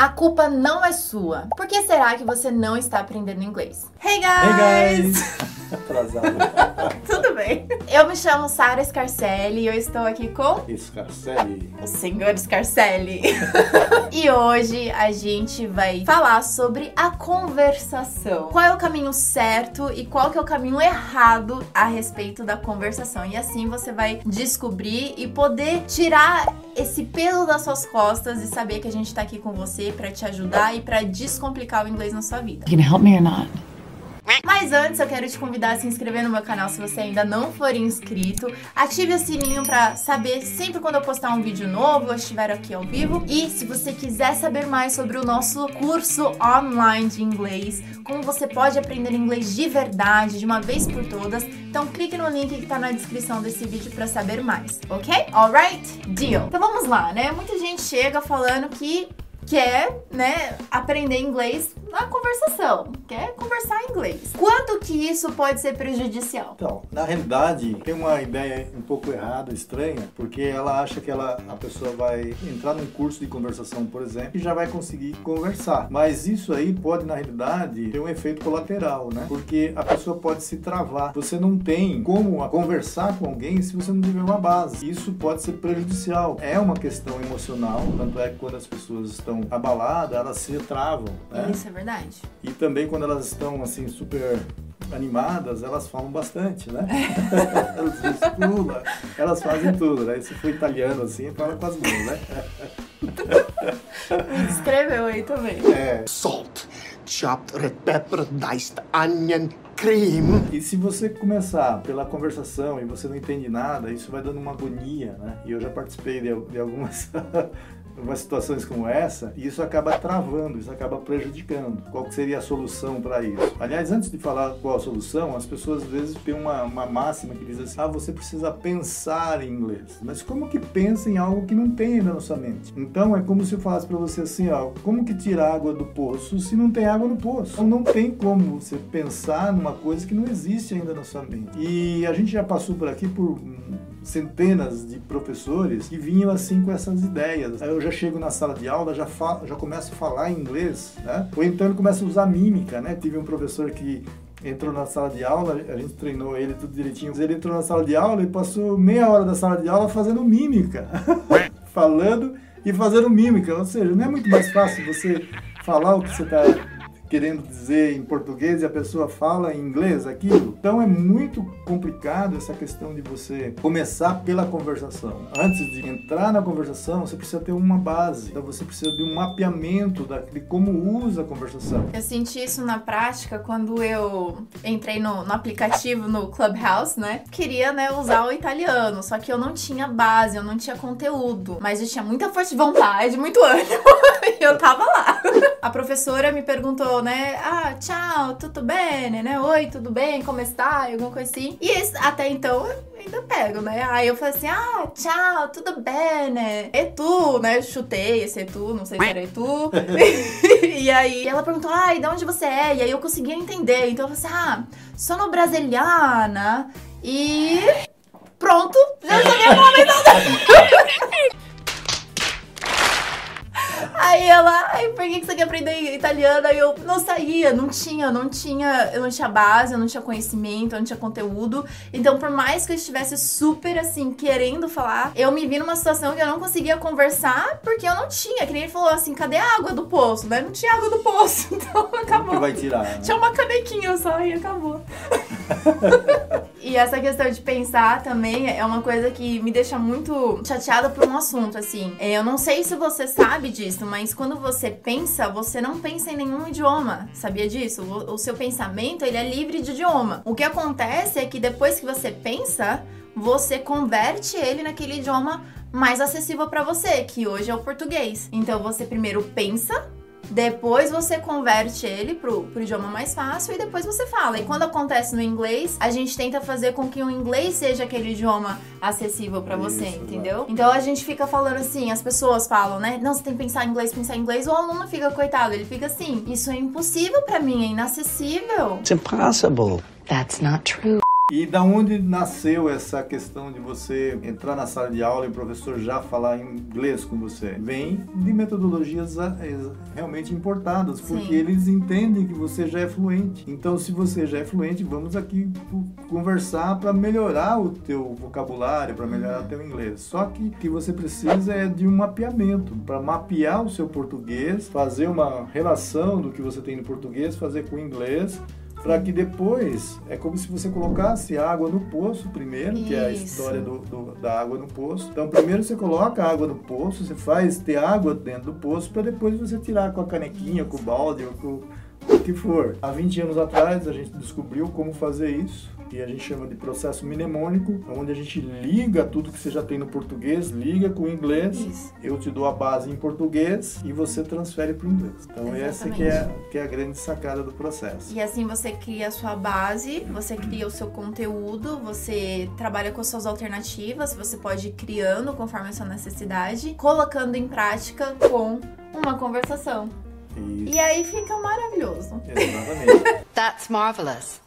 A culpa não é sua. Por que será que você não está aprendendo inglês? Hey guys! Hey guys! Atrasado. Tudo bem? Eu me chamo Sara Scarcelli e eu estou aqui com Scarcelli. o senhor Scarcelli. e hoje a gente vai falar sobre a conversação. Qual é o caminho certo e qual que é o caminho errado a respeito da conversação. E assim você vai descobrir e poder tirar esse peso das suas costas e saber que a gente tá aqui com você para te ajudar e para descomplicar o inglês na sua vida. You can help me or not? Mas antes eu quero te convidar a se inscrever no meu canal se você ainda não for inscrito. Ative o sininho para saber sempre quando eu postar um vídeo novo, eu estiver aqui ao vivo. E se você quiser saber mais sobre o nosso curso online de inglês, como você pode aprender inglês de verdade, de uma vez por todas, então clique no link que tá na descrição desse vídeo para saber mais, ok? Alright? Deal! Então vamos lá, né? Muita gente chega falando que quer, né, aprender inglês na conversação, quer conversar em inglês. Quanto que isso pode ser prejudicial? Então, na realidade, tem uma ideia um pouco errada, estranha, porque ela acha que ela, a pessoa vai entrar num curso de conversação, por exemplo, e já vai conseguir conversar. Mas isso aí pode, na realidade, ter um efeito colateral, né? Porque a pessoa pode se travar. Você não tem como conversar com alguém se você não tiver uma base. Isso pode ser prejudicial. É uma questão emocional, tanto é que quando as pessoas estão abaladas, elas se travam, né? Isso é verdade. E também quando elas estão assim super animadas, elas falam bastante, né? elas gesticulam, elas fazem tudo, né? Se for italiano assim, fala com as mãos, né? Me descreveu aí também. É. salt, chopped red pepper, diced onion, cream. E se você começar pela conversação e você não entende nada, isso vai dando uma agonia, né? E eu já participei de, de algumas algumas situações como essa, e isso acaba travando, isso acaba prejudicando. Qual seria a solução para isso? Aliás, antes de falar qual a solução, as pessoas às vezes têm uma, uma máxima que diz assim: ah, você precisa pensar em inglês. Mas como que pensa em algo que não tem ainda na sua mente? Então é como se eu falasse para você assim: ó, como que tirar água do poço se não tem água no poço? Então não tem como você pensar numa coisa que não existe ainda na sua mente. E a gente já passou por aqui por centenas de professores que vinham assim com essas ideias. Eu já chego na sala de aula, já, falo, já começo a falar inglês, né? Ou então ele começa a usar mímica, né? Tive um professor que entrou na sala de aula, a gente treinou ele tudo direitinho. Ele entrou na sala de aula e passou meia hora da sala de aula fazendo mímica, falando e fazendo mímica. Ou seja, não é muito mais fácil você falar o que você está querendo dizer em português e a pessoa fala em inglês aquilo. Então é muito complicado essa questão de você começar pela conversação. Antes de entrar na conversação, você precisa ter uma base. Então você precisa de um mapeamento de como usa a conversação. Eu senti isso na prática quando eu entrei no, no aplicativo no Clubhouse, né? Queria, né, usar o italiano, só que eu não tinha base, eu não tinha conteúdo, mas eu tinha muita força de vontade, muito ânimo. e eu tava lá. A professora me perguntou né? Ah, tchau, tudo bem, né? Oi, tudo bem? Como está? Alguma coisa assim. E esse, até então eu ainda pego, né? Aí eu falei assim: ah, tchau, tudo bem, né? E tu, né? Chutei esse tu, não sei se era tu. e aí ela perguntou: ai, de onde você é? E aí eu conseguia entender. Então eu falei assim: ah, sono brasiliana e. Pronto, já sabia falar Aí ela, ai, por que você quer aprender italiano? Aí eu não saía, não tinha, não tinha, eu não tinha base, eu não tinha conhecimento, eu não tinha conteúdo. Então, por mais que eu estivesse super assim, querendo falar, eu me vi numa situação que eu não conseguia conversar porque eu não tinha. Que nem ele falou assim, cadê a água do poço? Né? Não tinha água do poço. Então acabou. que vai tirar? Né? Tinha uma canequinha só e acabou. e essa questão de pensar também é uma coisa que me deixa muito chateada por um assunto, assim. É, eu não sei se você sabe disso, mas quando você pensa, você não pensa em nenhum idioma. Sabia disso? O, seu pensamento, ele é livre de idioma. O que acontece é que depois que você pensa, você converte ele naquele idioma mais acessível para você, que hoje é o português. Então você primeiro pensa depois você converte ele pro, pro idioma mais fácil e depois você fala. E quando acontece no inglês, a gente tenta fazer com que o inglês seja aquele idioma acessível para você, Isso, entendeu? Então a gente fica falando assim, as pessoas falam, né? Não, você tem que pensar em inglês, pensar em inglês. O aluno fica coitado, ele fica assim: Isso é impossível para mim, é inacessível. It's impossible. That's not true. E da onde nasceu essa questão de você entrar na sala de aula e o professor já falar inglês com você? Vem de metodologias ah, realmente importadas, porque Sim. eles entendem que você já é fluente. Então, se você já é fluente, vamos aqui conversar para melhorar o teu vocabulário, para melhorar o teu inglês. Só que o que você precisa é de um mapeamento, para mapear o seu português, fazer uma relação do que você tem no português, fazer com o inglês para que depois é como se você colocasse água no poço primeiro, Isso. que é a história do, do, da água no poço. Então primeiro você coloca a água no poço, você faz ter água dentro do poço para depois você tirar com a canequinha, com o balde ou com o que for. Há 20 anos atrás a gente descobriu como fazer isso que a gente chama de processo mnemônico, onde a gente liga tudo que você já tem no português, liga com o inglês, Isso. eu te dou a base em português e você transfere para o inglês. Então Exatamente. essa que é, que é a grande sacada do processo. E assim você cria a sua base, você cria o seu conteúdo, você trabalha com as suas alternativas, você pode ir criando conforme a sua necessidade, colocando em prática com uma conversação. Isso. E aí fica maravilhoso. Exatamente. That's marvelous.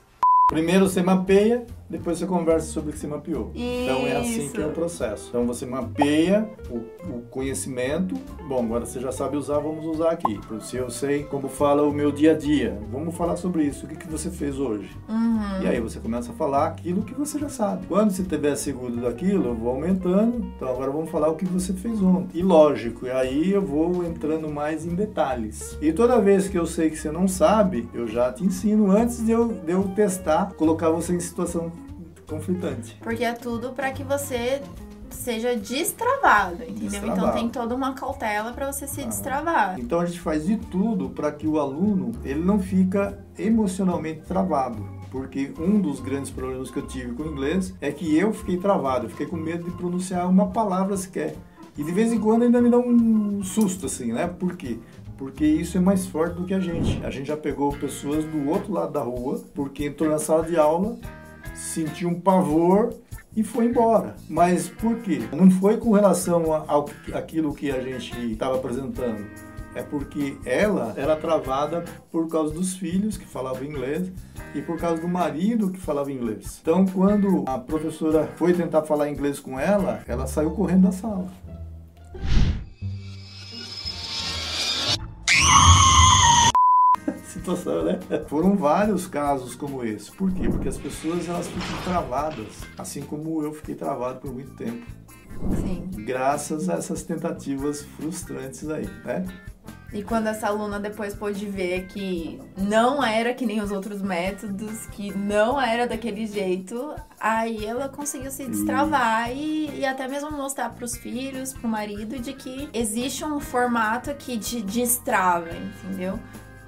Primeiro você mapeia, depois você conversa sobre o que você mapeou. Isso. Então é assim que é o processo. Então você mapeia o, o, conhecimento. Bom, agora você já sabe usar, vamos usar aqui. Se eu sei como fala o meu dia a dia, vamos falar sobre isso. O que, que você fez hoje? Uhum. E aí você começa a falar aquilo que você já sabe. Quando você tiver seguro daquilo, eu vou aumentando. Então agora vamos falar o que você fez ontem. E lógico, e aí eu vou entrando mais em detalhes. E toda vez que eu sei que você não sabe, eu já te ensino antes de eu, de eu testar, colocar você em situação conflitante. Porque é tudo para que você seja destravado, entendeu? Destravado. Então tem toda uma cautela para você se ah. destravar. Então a gente faz de tudo para que o aluno ele não fica emocionalmente travado. Porque um dos grandes problemas que eu tive com o inglês é que eu fiquei travado, eu fiquei com medo de pronunciar uma palavra sequer. E de vez em quando ainda me dá um susto, assim, né? Por quê? Porque isso é mais forte do que a gente. A gente já pegou pessoas do outro lado da rua, porque entrou na sala de aula sentiu um pavor e foi embora. Mas por quê? Não foi com relação ao aquilo que a gente estava apresentando. É porque ela era travada por causa dos filhos que falavam inglês e por causa do marido que falava inglês. Então, quando a professora foi tentar falar inglês com ela, ela saiu correndo da sala. Situação, né? Foram vários casos como esse. Por quê? Porque as pessoas elas ficam travadas, assim como eu fiquei travado por muito tempo. Sim. Graças a essas tentativas frustrantes aí, né? E quando essa aluna depois pôde ver que não era que nem os outros métodos, que não era daquele jeito, aí ela conseguiu se destravar e, e até mesmo mostrar para os filhos, para o marido, de que existe um formato que te destrava, entendeu?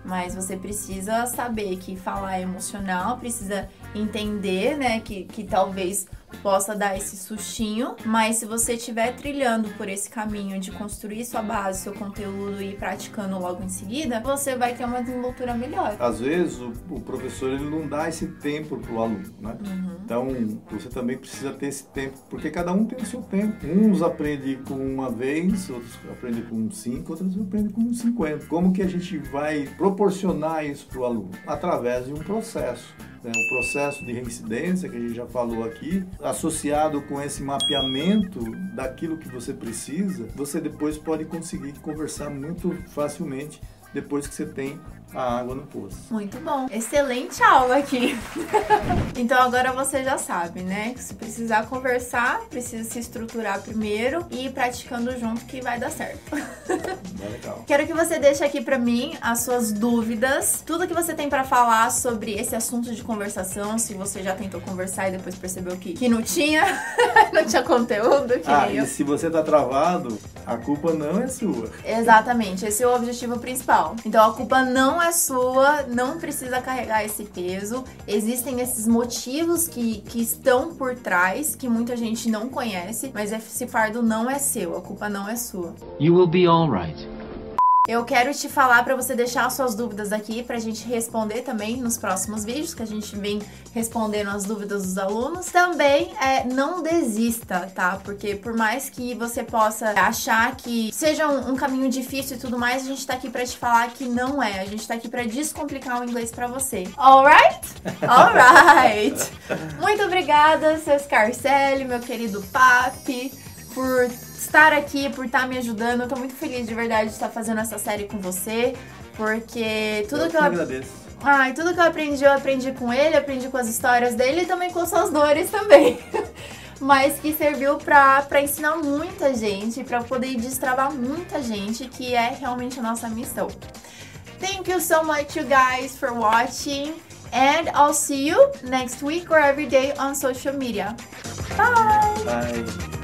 Mas você precisa saber que falar é emocional, precisa entender, né, que, que talvez possa dar esse sustinho, mas se você estiver trilhando por esse caminho de construir sua base, seu conteúdo e ir praticando logo em seguida, você vai ter uma desenvoltura melhor. Às vezes o, o professor ele não dá esse tempo para o aluno, né? Uhum. Então você também precisa ter esse tempo, porque cada um tem o seu tempo. Uns aprendem com uma vez, outros aprendem com cinco, outros aprendem com cinquenta. Como que a gente vai proporcionar isso para o aluno? Através de um processo né, o processo de reincidência que a gente já falou aqui, associado com esse mapeamento daquilo que você precisa, você depois pode conseguir conversar muito facilmente depois que você tem a água no poço. Muito bom. Excelente aula aqui. então agora você já sabe, né? Se precisar conversar, precisa se estruturar primeiro e ir praticando junto que vai dar certo. É legal. Quero que você deixe aqui para mim as suas dúvidas, tudo que você tem para falar sobre esse assunto de conversação, se você já tentou conversar e depois percebeu que, que não tinha, não tinha conteúdo. Que ah, e se você tá travado, a culpa não é sua. Exatamente, esse é o objetivo principal. Então a culpa não é sua, não precisa carregar esse peso. Existem esses motivos que, que estão por trás, que muita gente não conhece, mas esse fardo não é seu, a culpa não é sua. You will be alright. Eu quero te falar para você deixar suas dúvidas aqui pra gente responder também nos próximos vídeos, que a gente vem respondendo as dúvidas dos alunos. Também é, não desista, tá? Porque por mais que você possa achar que seja um, um caminho difícil e tudo mais, a gente tá aqui para te falar que não é. A gente tá aqui para descomplicar o inglês para você. Alright? Alright! Muito obrigada, seu Scarcelli, meu querido papi, por estar aqui, por estar me ajudando. Eu tô muito feliz de verdade de estar fazendo essa série com você, porque tudo eu que eu agradeço. Ai, tudo que eu aprendi, eu aprendi com ele, aprendi com as histórias dele e também com suas dores também. Mas que serviu pra, pra ensinar muita gente, pra poder destravar muita gente, que é realmente a nossa missão. Thank you so much, you guys, for watching. And I'll see you next week or every day on social media. Bye! Bye.